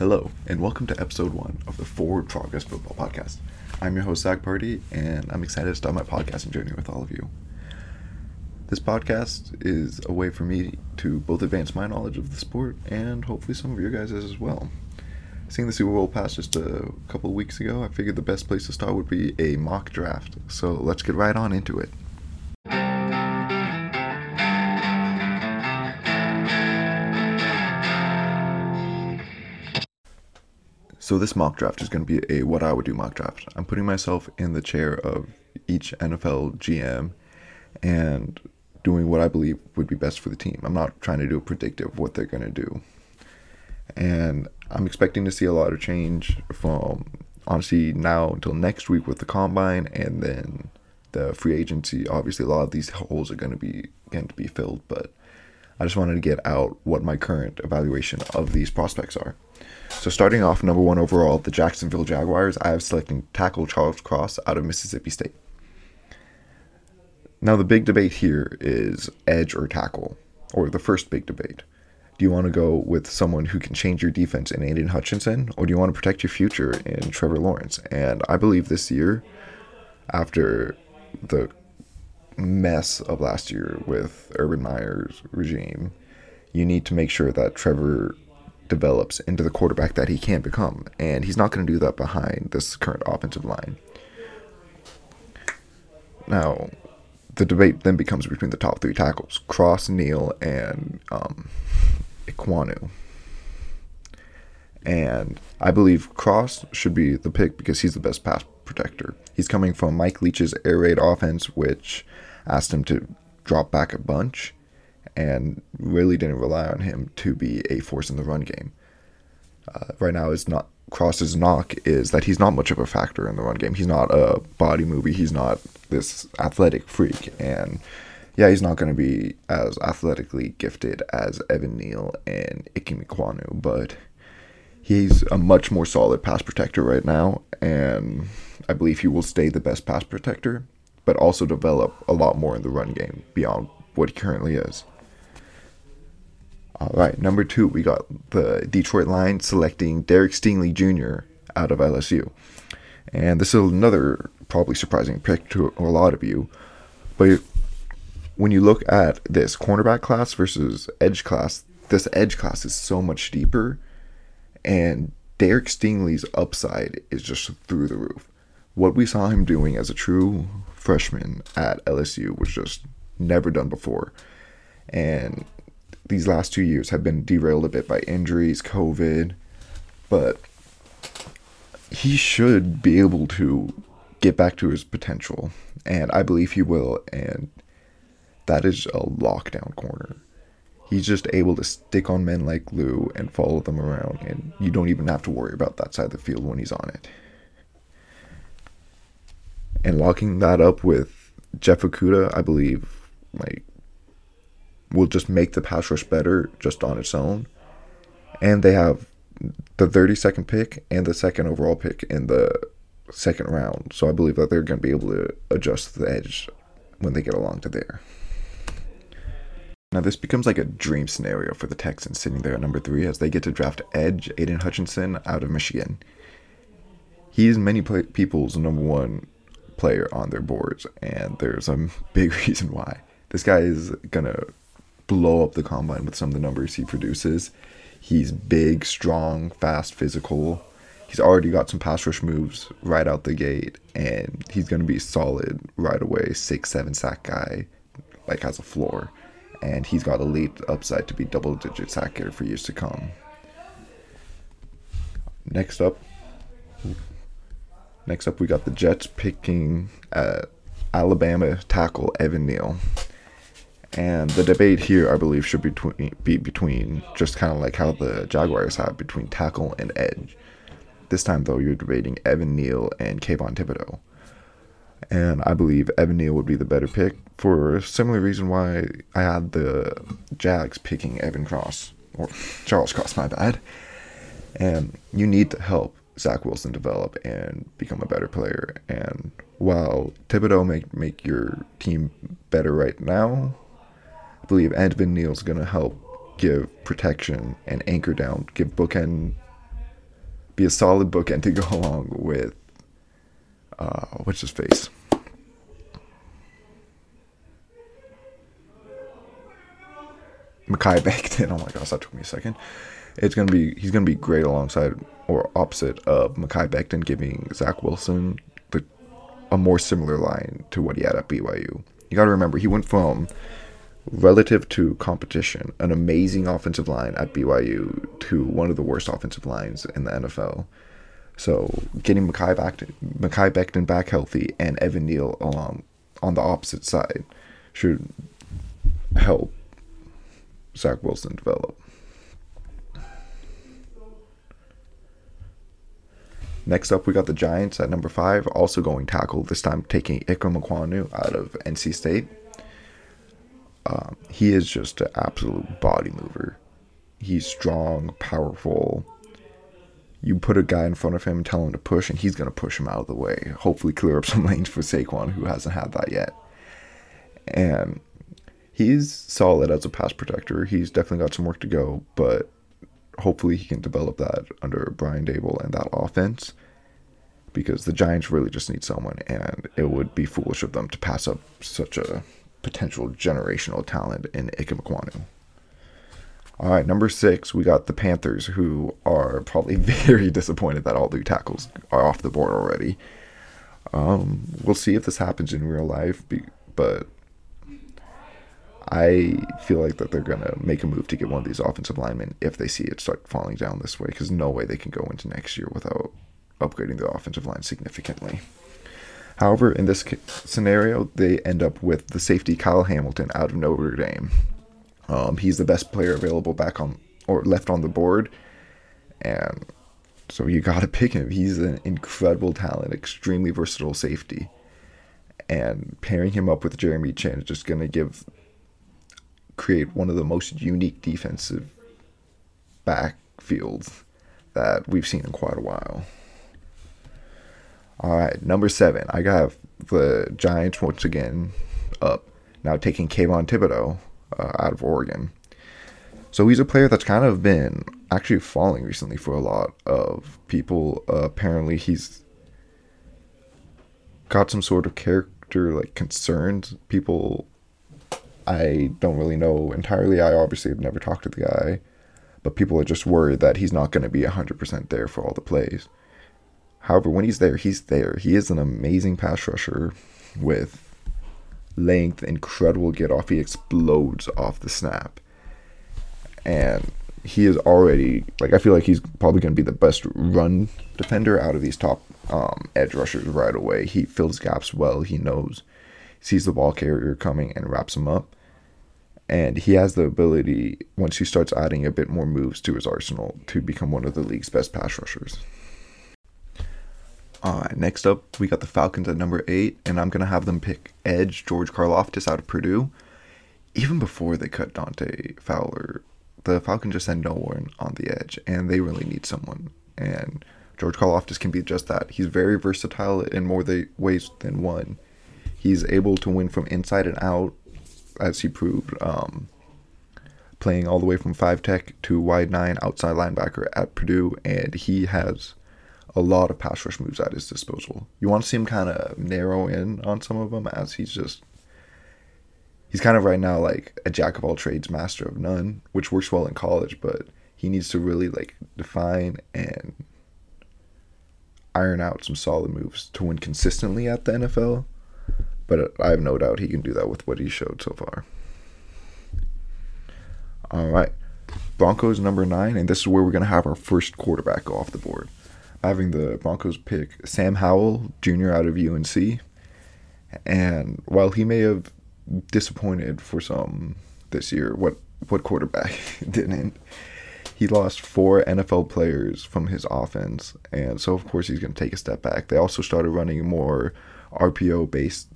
Hello, and welcome to episode one of the Forward Progress Football Podcast. I'm your host, Zac Pardi, and I'm excited to start my podcasting journey with all of you. This podcast is a way for me to both advance my knowledge of the sport and hopefully some of your guys' as well. Seeing the Super Bowl pass just a couple weeks ago, I figured the best place to start would be a mock draft. So let's get right on into it. So this mock draft is going to be a what I would do mock draft. I'm putting myself in the chair of each NFL GM and doing what I believe would be best for the team. I'm not trying to do a predictive of what they're going to do. And I'm expecting to see a lot of change from honestly now until next week with the combine and then the free agency. Obviously, a lot of these holes are going to be going to be filled, but I just wanted to get out what my current evaluation of these prospects are. So starting off number one overall, the Jacksonville Jaguars, I have selecting tackle Charles Cross out of Mississippi State. Now the big debate here is edge or tackle, or the first big debate. Do you want to go with someone who can change your defense in Aidan Hutchinson, or do you want to protect your future in Trevor Lawrence? And I believe this year, after the mess of last year with Urban Meyer's regime, you need to make sure that Trevor develops into the quarterback that he can become. And he's not going to do that behind this current offensive line. Now, the debate then becomes between the top three tackles Cross, Neal, and um, Ekwonu. And I believe Cross should be the pick because he's the best pass protector. He's coming from Mike Leach's air raid offense, which asked him to drop back a bunch and really didn't rely on him to be a force in the run game. Uh, right now, is not Cross's knock is that he's not much of a factor in the run game. He's not a body movie. He's not this athletic freak, and yeah, he's not going to be as athletically gifted as Evan Neal and Ikem Ekwonu, but he's a much more solid pass protector right now, and I believe he will stay the best pass protector, but also develop a lot more in the run game beyond what he currently is. All right, number two, we got the Detroit Lions selecting Derek Stingley Jr. out of LSU. And this is another probably surprising pick to a lot of you. But when you look at this cornerback class versus edge class, this edge class is so much deeper. And Derek Stingley's upside is just through the roof. What we saw him doing as a true freshman at LSU was just never done before. And these last two years have been derailed a bit by injuries, COVID, but he should be able to get back to his potential, and I believe he will. And that is a lockdown corner. He's just able to stick on men like Lou and follow them around, and you don't even have to worry about that side of the field when he's on it. And locking that up with Jeff Okudah, I believe, like will just make the pass rush better just on its own. And they have the 32nd pick and the second overall pick in the second round. So I believe that they're going to be able to adjust the edge when they get along to there. Now, this becomes like a dream scenario for the Texans sitting there at number three as they get to draft Edge Aidan Hutchinson out of Michigan. He is many play- people's number one player on their boards, and there's a big reason why. This guy is to blow up the combine with some of the numbers he produces. He's big, strong, fast, physical. He's already got some pass rush moves right out the gate, and he's to be solid right away. Six, seven sack guy, like has a floor, and he's got elite upside to be double digit sack getter for years to come. Next up, next up we got the Jets picking uh, Alabama tackle Evan Neal. And the debate here, I believe, should be between, be between just kind of like how the Jaguars have between tackle and edge. This time, though, you're debating Evan Neal and Kayvon Thibodeaux. And I believe Evan Neal would be the better pick for a similar reason why I had the Jags picking Evan Cross, or Charles Cross, my bad. And you need the help Zach Wilson develop and become a better player. And while Thibodeaux may make your team better right now, I believe Evan Neal's going to help give protection and anchor down, give bookend be a solid bookend to go along with uh, what's his face. Mekhi Becton. Oh my gosh, that took me a second. It's gonna be he's gonna be great alongside or opposite of Mekhi Becton, giving Zach Wilson the, a more similar line to what he had at BYU. You got to remember he went from relative to competition, an amazing offensive line at BYU to one of the worst offensive lines in the NFL. So getting Mekhi back, Mekhi Becton back healthy and Evan Neal along on the opposite side should help Zach Wilson develop. Next up, we got the Giants at number five, also going tackle, this time taking Ikem Ekwonu out of NC State. Um, he is just an absolute body mover. He's strong, powerful. You put a guy in front of him, and tell him to push, and he's going to push him out of the way. Hopefully, clear up some lanes for Saquon, who hasn't had that yet. And he's solid as a pass protector. He's definitely got some work to go, but hopefully he can develop that under Brian Daboll and that offense because the Giants really just need someone, and it would be foolish of them to pass up such a potential generational talent in Ekwonu. All right, number six, we got the Panthers, who are probably very disappointed that all their tackles are off the board already. Um, we'll see if this happens in real life, but I feel like that they're gonna make a move to get one of these offensive linemen if they see it start falling down this way, because no way they can go into next year without upgrading the offensive line significantly. However, in this scenario, they end up with the safety Kyle Hamilton out of Notre Dame. Um, he's the best player available back on or left on the board, and so you got to pick him. He's an incredible talent, extremely versatile safety, and pairing him up with Jeremy Chinn is just going to give create one of the most unique defensive backfields that we've seen in quite a while. All right, number seven. I got the Giants once again up. Now taking Kayvon Thibodeaux uh, out of Oregon. So he's a player that's kind of been actually falling recently for a lot of people. Uh, apparently, he's got some sort of character like concerns. People, I don't really know entirely. I obviously have never talked to the guy, but people are just worried that he's not going to be 100% there for all the plays. However, when he's there, he's there. He is an amazing pass rusher with length, incredible get off. He explodes off the snap. And he is already like I feel like he's probably going to be the best run defender out of these top um, edge rushers right away. He fills gaps well. He knows, sees the ball carrier coming and wraps him up. And he has the ability once he starts adding a bit more moves to his arsenal to become one of the league's best pass rushers. All right, next up, we got the Falcons at number eight, and I'm going to have them pick Edge George Karlaftis out of Purdue. Even before they cut Dante Fowler, the Falcons just had no one on the edge, and they really need someone. And George Karlaftis can be just that. He's very versatile in more ways than one. He's able to win from inside and out, as he proved, um, playing all the way from five tech to wide nine outside linebacker at Purdue, and he has a lot of pass rush moves at his disposal. You want to see him kind of narrow in on some of them as he's just he's kind of right now like a jack of all trades, master of none, which works well in college, but he needs to really like define and iron out some solid moves to win consistently at the NFL. But I have no doubt he can do that with what he showed so far. All right. Broncos number nine, and this is where we're going to have our first quarterback off the board having the Broncos pick Sam Howell Jr. out of UNC. And while he may have disappointed for some this year, what what quarterback didn't? He lost four NFL players from his offense, and so of course he's going to take a step back. They also started running more RPO based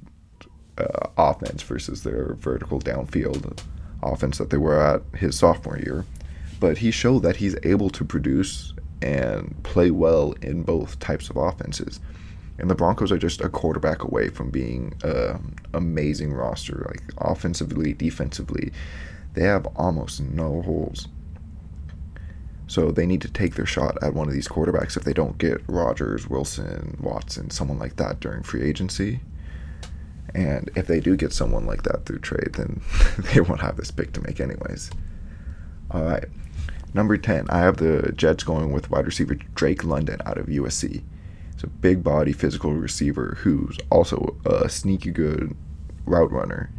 uh, offense versus their vertical downfield offense that they were at his sophomore year. But he showed that he's able to produce and play well in both types of offenses. And the Broncos are just a quarterback away from being an amazing roster, like offensively, defensively. They have almost no holes. So they need to take their shot at one of these quarterbacks if they don't get Rodgers, Wilson, Watson, someone like that during free agency. And if they do get someone like that through trade, then they won't have this pick to make anyways. All right. Number 10, I have the Jets going with wide receiver Drake London out of USC. It's a big body, physical receiver who's also a sneaky good route runner.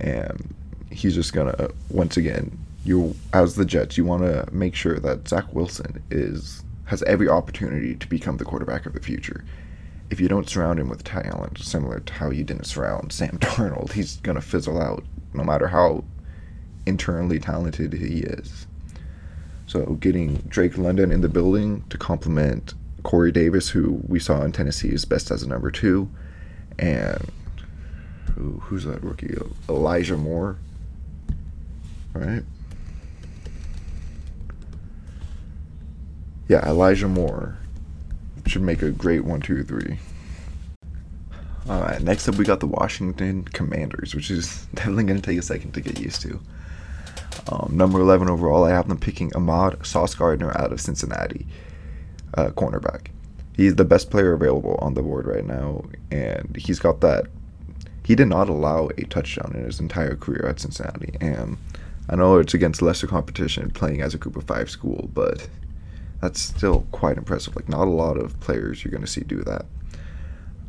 And he's just going to, once again, you as the Jets, you want to make sure that Zach Wilson is has every opportunity to become the quarterback of the future. If you don't surround him with talent, similar to how you didn't surround Sam Darnold, he's gonna fizzle out, no matter how internally talented he is. So getting Drake London in the building to complement Corey Davis, who we saw in Tennessee is best as a number two, and who, who's that rookie? Elijah Moore, right? Yeah, Elijah Moore should make a great one, two, three. All right, next up we got the Washington Commanders, which is definitely going to take a second to get used to. Um, number 11 overall, I have them picking Ahmad Sauce Gardner out of Cincinnati, uh, cornerback. He's the best player available on the board right now, and he's got that. He did not allow a touchdown in his entire career at Cincinnati, and I know it's against lesser competition playing as a group of five school, but that's still quite impressive. Like, not a lot of players you're going to see do that.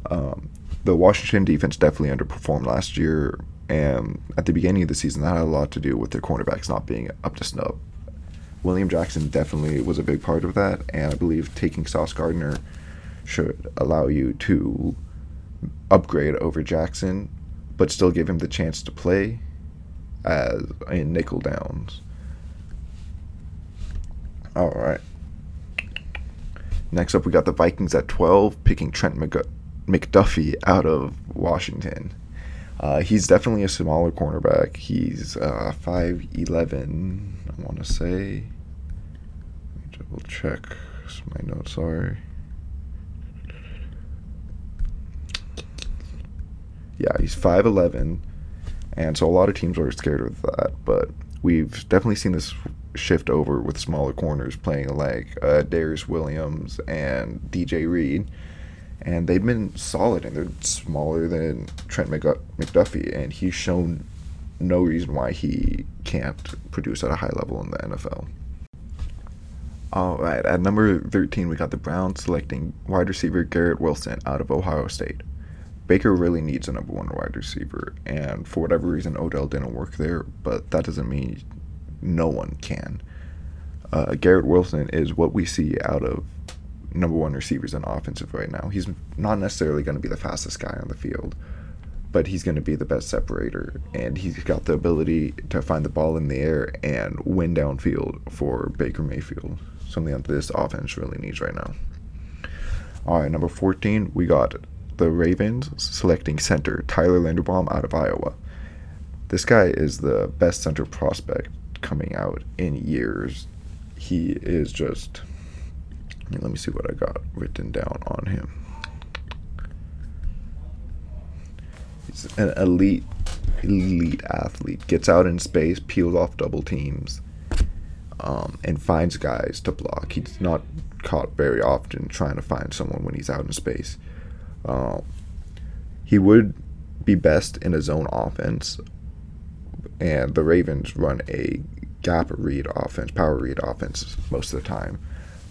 Um, the Washington defense definitely underperformed last year, and at the beginning of the season, that had a lot to do with their cornerbacks not being up to snub. William Jackson definitely was a big part of that, and I believe taking Sauce Gardner should allow you to upgrade over Jackson, but still give him the chance to play as in nickel downs. All right. Next up, we got the Vikings at 12, picking Trent McDuffie out of Washington. Uh, he's definitely a smaller cornerback. He's uh, 5'11, I want to say. Double check my notes are. Yeah, he's 5'11, and so a lot of teams are scared of that, but we've definitely seen this shift over with smaller corners playing like uh, Darious Williams and DJ Reed. And they've been solid and they're smaller than Trent McDuffie. And he's shown no reason why he can't produce at a high level in the NFL. All right, at number 13, we got the Browns selecting wide receiver Garrett Wilson out of Ohio State. Baker really needs a number one wide receiver, and for whatever reason, Odell didn't work there, but that doesn't mean no one can. Uh, Garrett Wilson is what we see out of number one receivers in offensive right now. He's not necessarily going to be the fastest guy on the field, but he's going to be the best separator, and he's got the ability to find the ball in the air and win downfield for Baker Mayfield. Something that this offense really needs right now. All right, number 14, we got the Ravens selecting center Tyler Linderbaum out of Iowa. This guy is the best center prospect coming out in years. He is just. Let me see what I got written down on him. He's an elite, elite athlete. Gets out in space, peels off double teams, um, and finds guys to block. He's not caught very often trying to find someone when he's out in space. Um, he would be best in a zone offense, and the Ravens run a gap read offense, power read offense most of the time.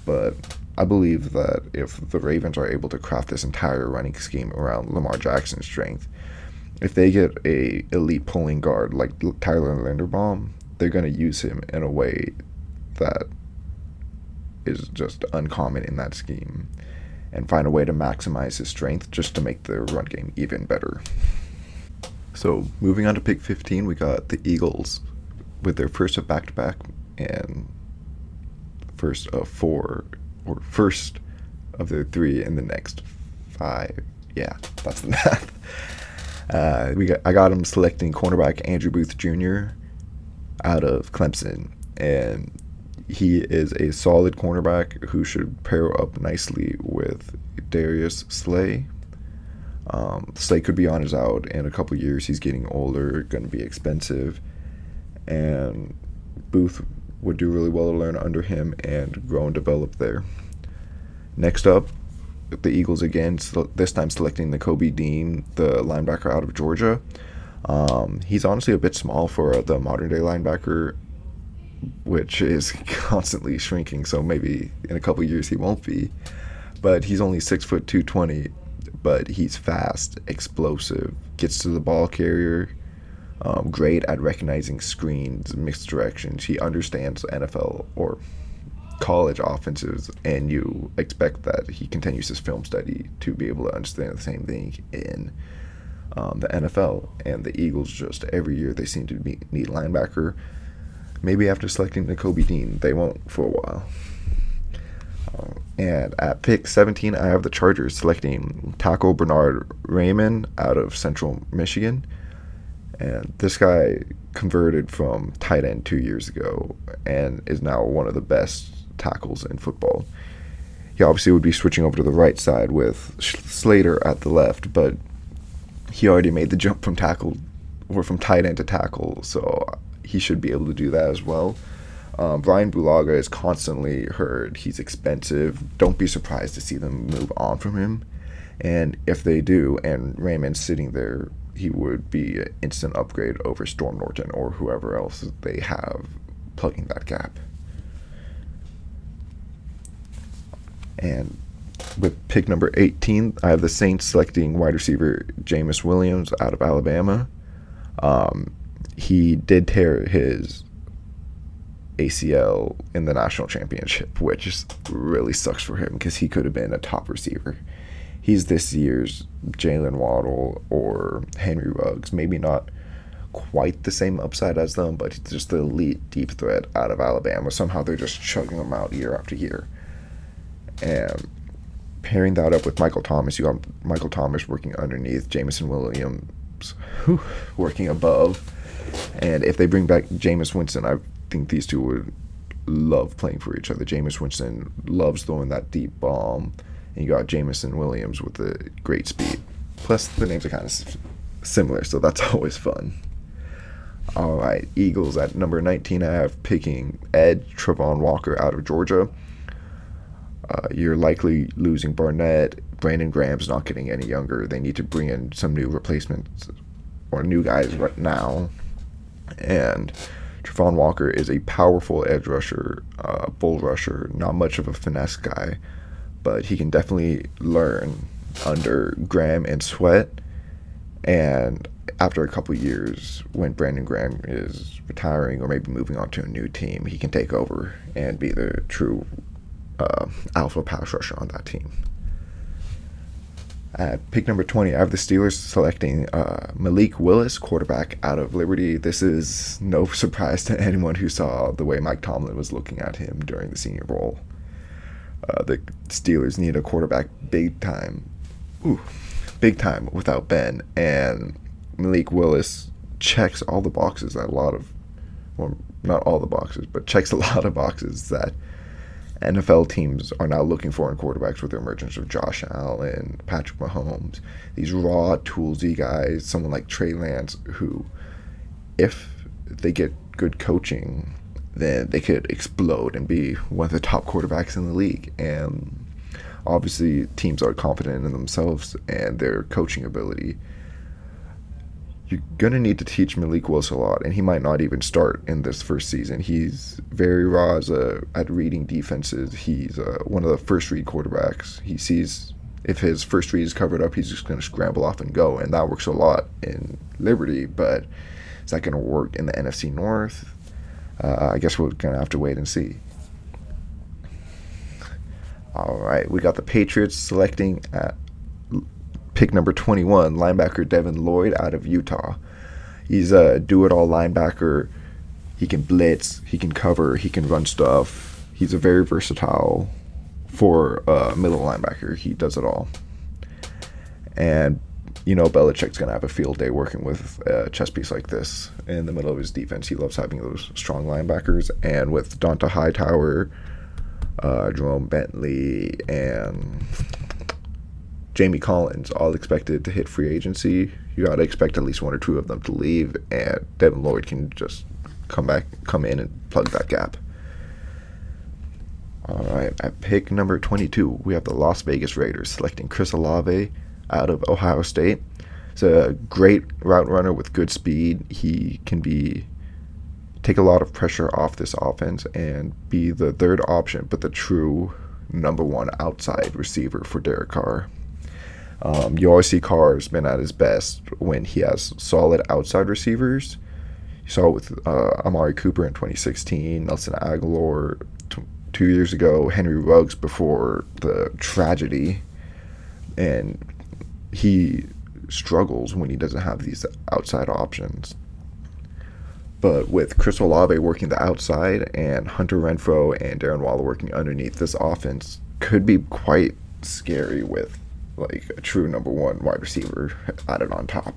But I believe that if the Ravens are able to craft this entire running scheme around Lamar Jackson's strength, if they get a elite pulling guard like Tyler Linderbaum, they're going to use him in a way that is just uncommon in that scheme and find a way to maximize his strength just to make the run game even better. So, moving on to pick 15, we got the Eagles with their first of back to back and first of four, or first of their three in the next five. Yeah, that's the math. Uh, we got, I got him selecting cornerback Andrew Booth Jr. out of Clemson, and he is a solid cornerback who should pair up nicely with Darius Slay. Um, Slay could be on his out in a couple years. He's getting older, going to be expensive, and Booth would do really well to learn under him and grow and develop there. Next up, the Eagles again, this time selecting Nakobe Dean, the linebacker out of Georgia. Um, he's honestly a bit small for the modern day linebacker, which is constantly shrinking. So maybe in a couple years he won't be. But he's only six foot two twenty, but he's fast, explosive, gets to the ball carrier, um, great at recognizing screens, mixed directions. He understands NFL or college offenses, and you expect that he continues his film study to be able to understand the same thing in um, the NFL. And the Eagles just every year they seem to be, need linebacker. Maybe after selecting Nakobe Dean, they won't for a while. And at pick 17, I have the Chargers selecting tackle Bernard Raimann out of Central Michigan. And this guy converted from tight end two years ago and is now one of the best tackles in football. He obviously would be switching over to the right side with Slater at the left, but he already made the jump from tackle or from tight end to tackle, so he should be able to do that as well. Um, Brian Bulaga is constantly heard he's expensive. Don't be surprised to see them move on from him. And if they do, and Raimann's sitting there, he would be an instant upgrade over Storm Norton or whoever else they have plugging that gap. And with pick number 18, I have the Saints selecting wide receiver Jameis Williams out of Alabama. Um, he did tear his ACL in the national championship, which really sucks for him because he could have been a top receiver. He's this year's Jaylen Waddle or Henry Ruggs. Maybe not quite the same upside as them, but just the elite deep threat out of Alabama. Somehow they're just chugging them out year after year. And pairing that up with Michael Thomas, you got Michael Thomas working underneath, Jameson Williams whew, working above. And if they bring back Jameis Winston, I think these two would love playing for each other. Jameis Winston loves throwing that deep bomb, and you got Jameson Williams with the great speed. Plus, the names are kind of similar, so that's always fun. All right, Eagles at number 19. I have picking Ed Travon Walker out of Georgia. Uh, you're likely losing Barnett. Brandon Graham's not getting any younger. They need to bring in some new replacements or new guys right now. And Travon Walker is a powerful edge rusher, uh, bull rusher, not much of a finesse guy, but he can definitely learn under Graham and Sweat. And after a couple years, when Brandon Graham is retiring or maybe moving on to a new team, he can take over and be the true uh, alpha pass rusher on that team. At pick number 20, I have the Steelers selecting uh, Malik Willis, quarterback out of Liberty. This is no surprise to anyone who saw the way Mike Tomlin was looking at him during the Senior Bowl. Uh, the Steelers need a quarterback big time. Ooh, big time without Ben. And Malik Willis checks all the boxes that a lot of, well, not all the boxes, but checks a lot of boxes that NFL teams are now looking for in quarterbacks with the emergence of Josh Allen, Patrick Mahomes, these raw, toolsy guys, someone like Trey Lance, who, if they get good coaching, then they could explode and be one of the top quarterbacks in the league. And obviously, teams are confident in themselves and their coaching ability you're gonna need to teach Malik Willis a lot, and he might not even start in this first season. He's very raw as a, at reading defenses. He's uh, one of the first read quarterbacks. He sees if his first read is covered up, he's just gonna scramble off and go, and that works a lot in Liberty. But is that gonna work in the NFC North? Uh, I guess we're gonna have to wait and see. All right, we got the Patriots selecting at pick number 21, linebacker Devin Lloyd out of Utah. He's a do it all linebacker. He can blitz, he can cover, he can run stuff. He's a very versatile for a middle linebacker. He does it all. And you know Belichick's gonna have a field day working with a chess piece like this in the middle of his defense. He loves having those strong linebackers, and with Dont'a Hightower, uh, Ja'Whaun Bentley, and Jamie Collins, all expected to hit free agency. You got to expect at least one or two of them to leave, and Devin Lloyd can just come back, come in, and plug that gap. All right, at pick number 22, we have the Las Vegas Raiders selecting Chris Olave out of Ohio State. He's a great route runner with good speed. He can be take a lot of pressure off this offense and be the third option, but the true number one outside receiver for Derek Carr. Um, you always see Carr's been at his best when he has solid outside receivers. You saw it with uh, Amari Cooper in 2016, Nelson Agholor t- two years ago, Henry Ruggs before the tragedy, and he struggles when he doesn't have these outside options. But with Chris Olave working the outside and Hunter Renfrow and Darren Waller working underneath, this offense could be quite scary with like a true number one wide receiver added on top.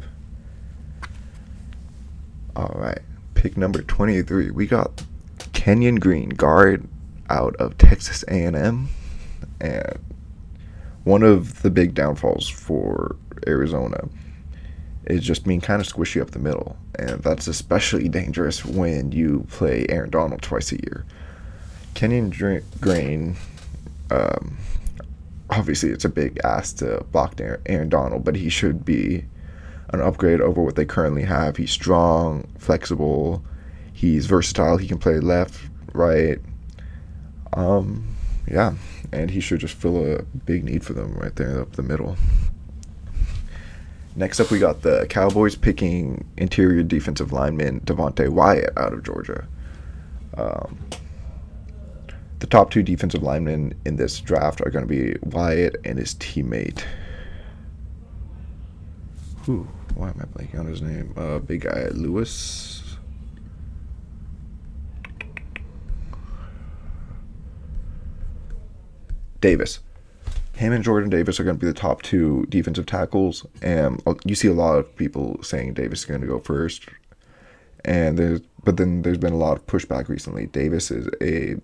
All right, pick number 23. We got Kenyon Green, guard out of Texas A&M, and one of the big downfalls for Arizona is just being kind of squishy up the middle, and that's especially dangerous when you play Aaron Donald twice a year. Kenyon Green, um, obviously, it's a big ask to block Aaron Donald, but he should be an upgrade over what they currently have. He's strong, flexible, he's versatile. He can play left, right. Um, yeah, and he should just fill a big need for them right there up the middle. Next up, we got the Cowboys picking interior defensive lineman Devonte Wyatt out of Georgia. Um, the top two defensive linemen in this draft are going to be Wyatt and his teammate. Who? Why am I blanking on his name? Uh, big guy Lewis. Davis him and Jordan Davis are going to be the top two defensive tackles, and you see a lot of people saying Davis is going to go first. And there's, but then there's been a lot of pushback recently. Davis is a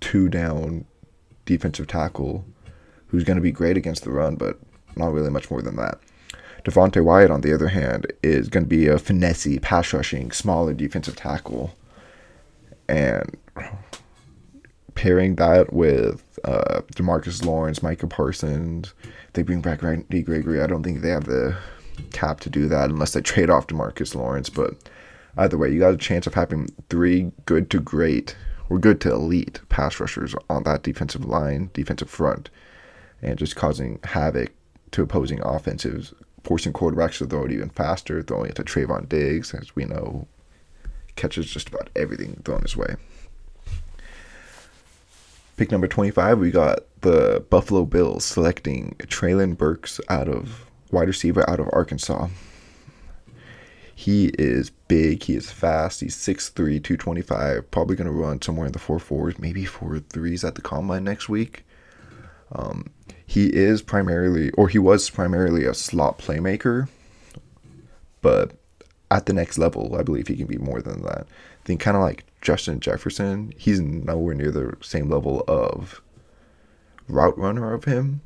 two down defensive tackle who's going to be great against the run, but not really much more than that. Devonte Wyatt, on the other hand, is going to be a finessey, pass rushing, smaller defensive tackle. And pairing that with uh, Demarcus Lawrence, Micah Parsons, they bring back Randy Gregory. I don't think they have the cap to do that unless they trade off Demarcus Lawrence. But either way, you got a chance of having three good to great or good to elite pass rushers on that defensive line, defensive front, and just causing havoc to opposing offenses, forcing quarterbacks to throw it even faster, throwing it to Trevon Diggs, as we know, catches just about everything thrown his way. Pick number 25, we got the Buffalo Bills selecting Treylon Burks out of wide receiver out of Arkansas. He is big, he is fast, he's 6'3, 225, probably going to run somewhere in the 4 4s, maybe 4 3s at the combine next week. Um, he is primarily, or he was primarily a slot playmaker, but at the next level, I believe he can be more than that. I think kind of like Justin Jefferson, he's nowhere near the same level of route runner of him.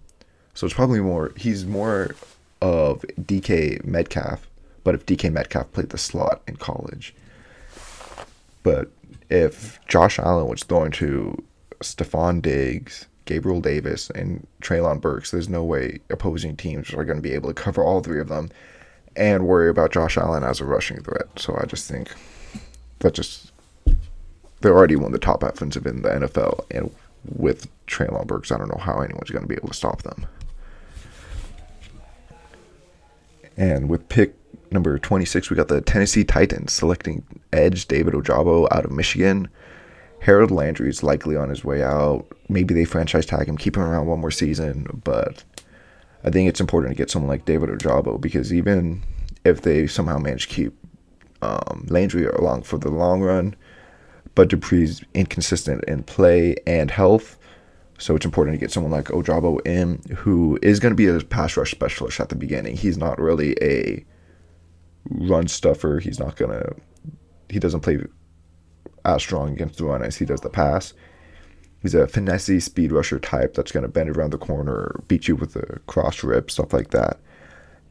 So it's probably more, he's more of DK Metcalf, but if DK Metcalf played the slot in college. But if Josh Allen was throwing to Stefon Diggs, Gabriel Davis, and Treylon Burks, there's no way opposing teams are going to be able to cover all three of them and worry about Josh Allen as a rushing threat. So I just think that just they're already one of the top offensive in the NFL, and with Treylon Burks, I don't know how anyone's going to be able to stop them. And with pick number 26, we got the Tennessee Titans selecting edge David Ojabo out of Michigan. Harold Landry is likely on his way out. Maybe they franchise tag him, keep him around one more season, but I think it's important to get someone like David Ojabo because even if they somehow manage to keep um, Landry along for the long run, but Dupree's inconsistent in play and health. So it's important to get someone like Ojabo in who is going to be a pass rush specialist at the beginning. He's not really a run stuffer. He's not to, he doesn't play as strong against the run as he does the pass. He's a finesse speed rusher type that's to bend around the corner, beat you with a cross rip, stuff like that.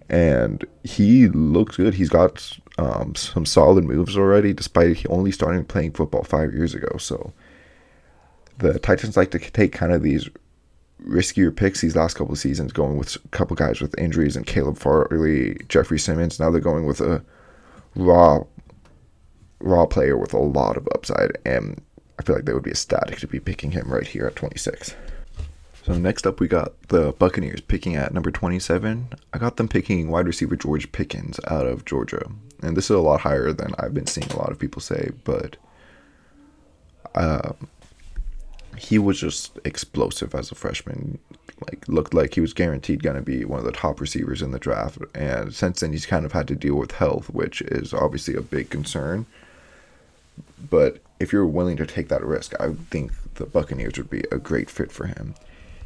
And he looks good. He's got um, some solid moves already, despite he only starting playing football five years ago. So the Titans like to take kind of these riskier picks these last couple of seasons, going with a couple guys with injuries and Caleb Farley, Jeffrey Simmons. Now they're going with a raw, raw player with a lot of upside, and I feel like they would be ecstatic to be picking him right here at 26. So next up, we got the Buccaneers picking at number 27. I got them picking wide receiver George Pickens out of Georgia, and this is a lot higher than I've been seeing a lot of people say, but. Uh, he was just explosive as a freshman. Like looked like he was guaranteed going to be one of the top receivers in the draft. And since then, he's kind of had to deal with health, which is obviously a big concern. But if you're willing to take that risk, I think the Buccaneers would be a great fit for him.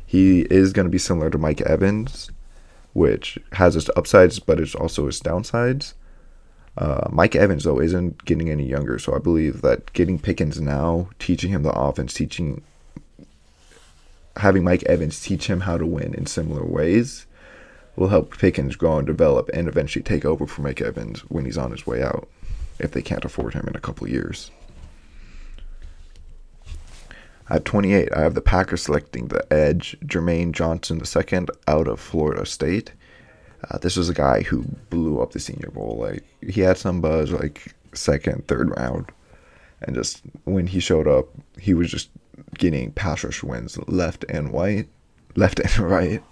He is going to be similar to Mike Evans, which has its upsides, but it's also its downsides. Uh, Mike Evans, though, isn't getting any younger, so I believe that getting Pickens now, teaching him the offense, teaching having Mike Evans teach him how to win in similar ways will help Pickens grow and develop and eventually take over for Mike Evans when he's on his way out, if they can't afford him in a couple years. At 28, I have the Packers selecting the edge, Jermaine Johnson II, out of Florida State. Uh, this was a guy who blew up the Senior Bowl. Like he had some buzz, like second, third round, and just when he showed up, he was just getting pass rush wins left and right, left and right.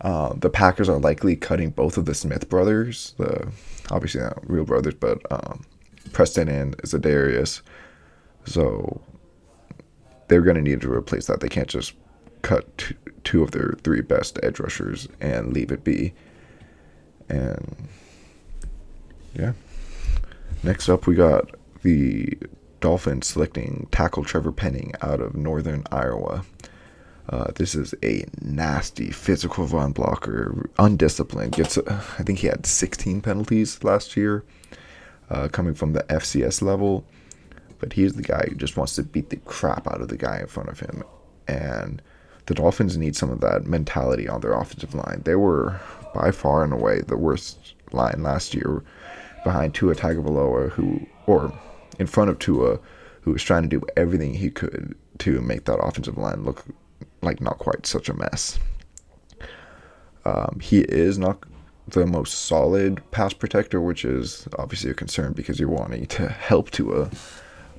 Uh, the Packers are likely cutting both of the Smith brothers, the obviously not real brothers, but um, Preston and Za'Darius. So they're going to need to replace that. They can't just cut two, two of their three best edge rushers and leave it be. And yeah. Next up, we got the Dolphins selecting tackle Trevor Penning out of Northern Iowa. Uh, this is a nasty physical run blocker, undisciplined. Gets, uh, I think he had 16 penalties last year, uh, coming from the FCS level. But he's the guy who just wants to beat the crap out of the guy in front of him, and the Dolphins need some of that mentality on their offensive line. They were by far and away the worst line last year, behind Tua Tagovailoa, who or in front of Tua, who was trying to do everything he could to make that offensive line look like not quite such a mess. Um, he is not the most solid pass protector, which is obviously a concern because you're wanting to help Tua,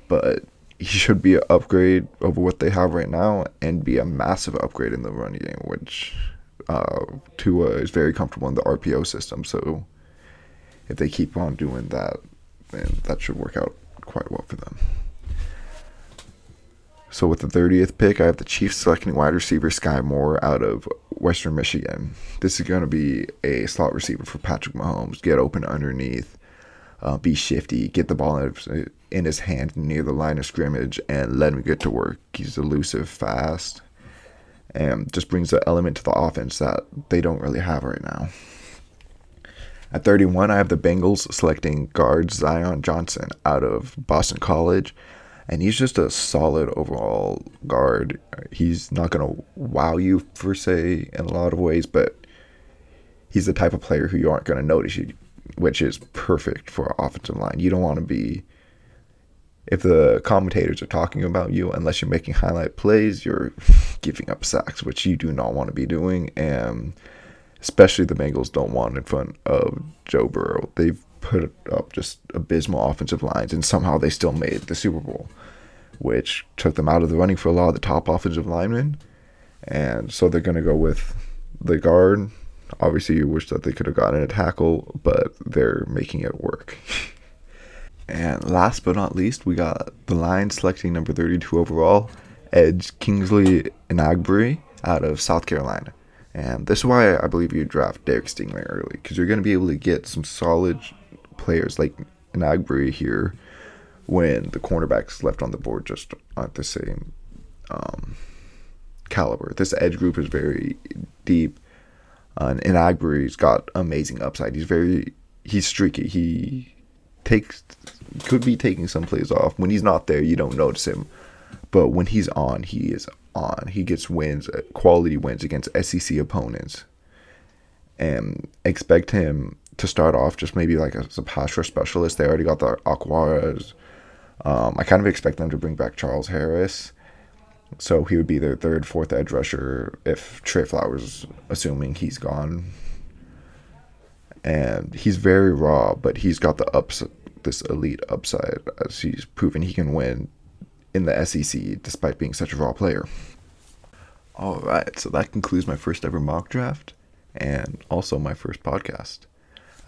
but he should be an upgrade over what they have right now and be a massive upgrade in the running game, which uh, Tua is very comfortable in the RPO system. So if they keep on doing that, then that should work out quite well for them. So with the 30th pick, I have the Chiefs selecting wide receiver Skyy Moore out of Western Michigan. This is going to be a slot receiver for Patrick Mahomes. Get open underneath, uh, be shifty, get the ball in his hand near the line of scrimmage, and let him get to work. He's elusive, fast, and just brings an element to the offense that they don't really have right now. At 31, I have the Bengals selecting guard Zion Johnson out of Boston College. And he's just a solid overall guard. He's not going to wow you, per se, in a lot of ways, but he's the type of player who you aren't going to notice, which is perfect for offensive line. You don't want to be, if the commentators are talking about you, unless you're making highlight plays, you're giving up sacks, which you do not want to be doing. And especially the Bengals don't want in front of Joe Burrow. They've put up just abysmal offensive lines, and somehow they still made the Super Bowl, which took them out of the running for a lot of the top offensive linemen. And so they're going to go with the guard. Obviously, you wish that they could have gotten a tackle, but they're making it work. and last but not least, we got the Lions selecting number 32 overall, Edge Kingsley Enagbare out of South Carolina. And this is why I believe you draft Derek Stingley early, because you're going to be able to get some solid players like Enagbare here when the cornerbacks left on the board just aren't the same um, caliber. This edge group is very deep, and Enagbare's got amazing upside. He's very he's streaky. He takes could be taking some plays off. When he's not there, you don't notice him, but when he's on, he is on. He gets wins, uh, quality wins against SEC opponents. And expect him to start off just maybe like as a pass rush specialist. They already got the Okwaras. Um, I kind of expect them to bring back Charles Harris. So he would be their third, fourth edge rusher if Trey Flowers, assuming he's gone. And he's very raw, but he's got the ups, this elite upside as he's proven he can win in the SEC despite being such a raw player. All right, so that concludes my first ever mock draft and also my first podcast.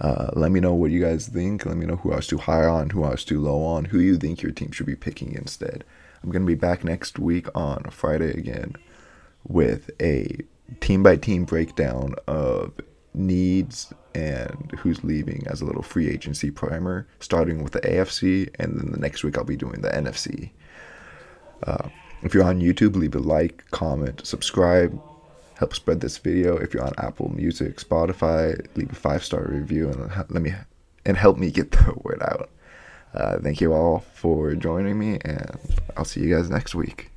Uh, let me know what you guys think. Let me know who I was too high on, who I was too low on, who you think your team should be picking instead. I'm going to be back next week on Friday again with a team by team breakdown of needs and who's leaving as a little free agency primer, starting with the AFC, and then the next week I'll be doing the NFC. Uh, if you're on YouTube, leave a like, comment, subscribe, help spread this video. If you're on Apple Music, Spotify, leave a five star review and let me and help me get the word out. Uh, thank you all for joining me, and I'll see you guys next week.